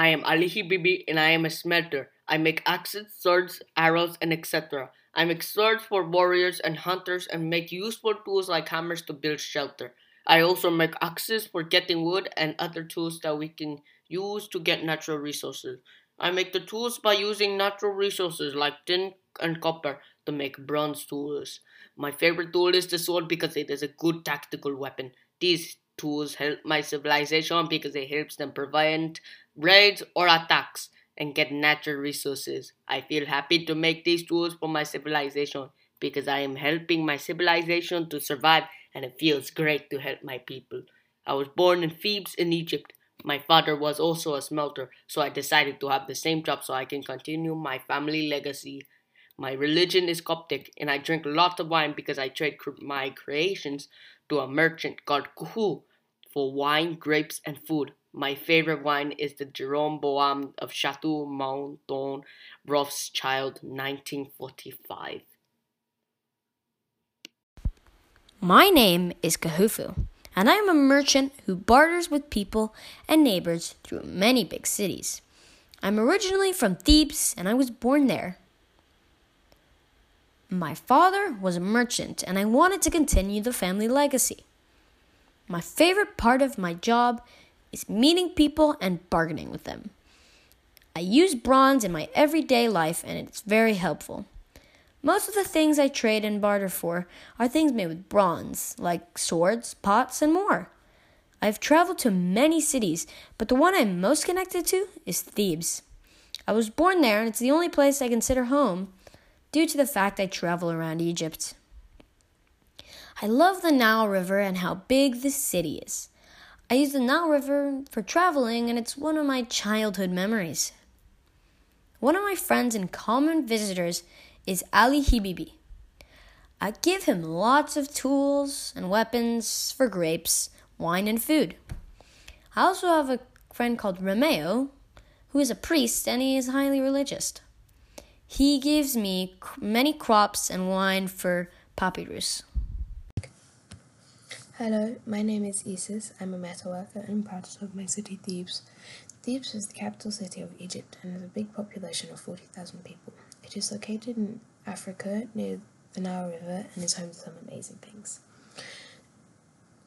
I am Alihi Bibi and I am a smelter. I make axes, swords, arrows, and etc. I make swords for warriors and hunters and make useful tools like hammers to build shelter. I also make axes for getting wood and other tools that we can use to get natural resources. I make the tools by using natural resources like tin and copper to make bronze tools. My favorite tool is the sword because it is a good tactical weapon. These tools help my civilization because it helps them prevent raids or attacks and get natural resources. I feel happy to make these tools for my civilization because I am helping my civilization to survive and it feels great to help my people. I was born in Thebes in Egypt. My father was also a smelter, so I decided to have the same job so I can continue my family legacy. My religion is Coptic, and I drink lots of wine because I trade my creations to a merchant called Kuhu for wine, grapes, and food. My favorite wine is the Jeroboam of Chateau Mouton Rothschild 1945. My name is Kahufu, and I am a merchant who barters with people and neighbors through many big cities. I'm originally from Thebes, and I was born there. My father was a merchant, and I wanted to continue the family legacy. My favorite part of my job is meeting people and bargaining with them. I use bronze in my everyday life and it's very helpful. Most of the things I trade and barter for are things made with bronze, like swords, pots, and more. I've traveled to many cities, but the one I'm most connected to is Thebes. I was born there and it's the only place I consider home due to the fact I travel around Egypt. I love the Nile River and how big the city is. I use the Nile River for traveling, and it's one of my childhood memories. One of my friends and common visitors is Ali Hibibi. I give him lots of tools and weapons for grapes, wine, and food. I also have a friend called Romeo, who is a priest and he is highly religious. He gives me many crops and wine for papyrus. Hello, my name is Isis. I'm a metal worker and proud to serve my city, Thebes. Thebes is the capital city of Egypt and has a big population of 40,000 people. It is located in Africa near the Nile River and is home to some amazing things.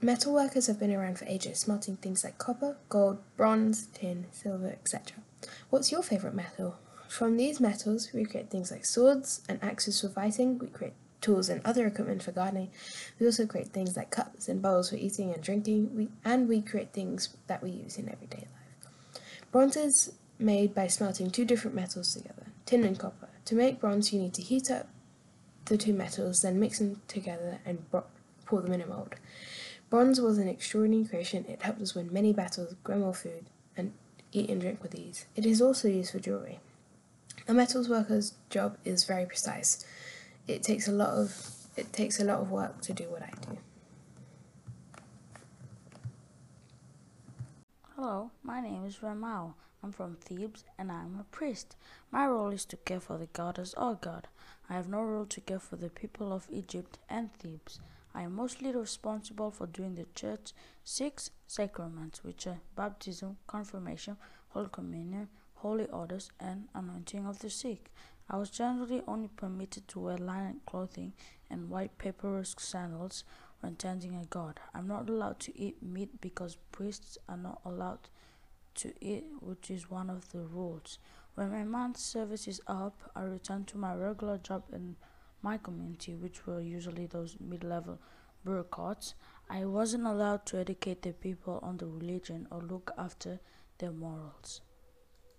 Metal workers have been around for ages, smelting things like copper, gold, bronze, tin, silver, etc. What's your favourite metal? From these metals, we create things like swords and axes for fighting. We create tools and other equipment for gardening. We also create things like cups and bowls for eating and drinking, we, and we create things that we use in everyday life. Bronze is made by smelting two different metals together, tin and copper. To make bronze, you need to heat up the two metals, then mix them together and pour them in a mold. Bronze was an extraordinary creation. It helped us win many battles, grow more food, and eat and drink with ease. It is also used for jewelry. A metals worker's job is very precise it takes a lot of it takes a lot of work to do what I do. Hello, my name is Ramao. I'm from Thebes and I'm a priest. My role is to care for the goddess or god. I have no role to care for the people of Egypt and Thebes. I am mostly responsible for doing the church six sacraments, which are baptism, confirmation, Holy Communion, holy orders, and anointing of the sick. I was generally only permitted to wear linen clothing and white papyrus sandals when tending a god. I'm not allowed to eat meat because priests are not allowed to eat, which is one of the rules. When my month's service is up, I return to my regular job in my community, which were usually those mid level bureaucrats. I wasn't allowed to educate the people on the religion or look after their morals.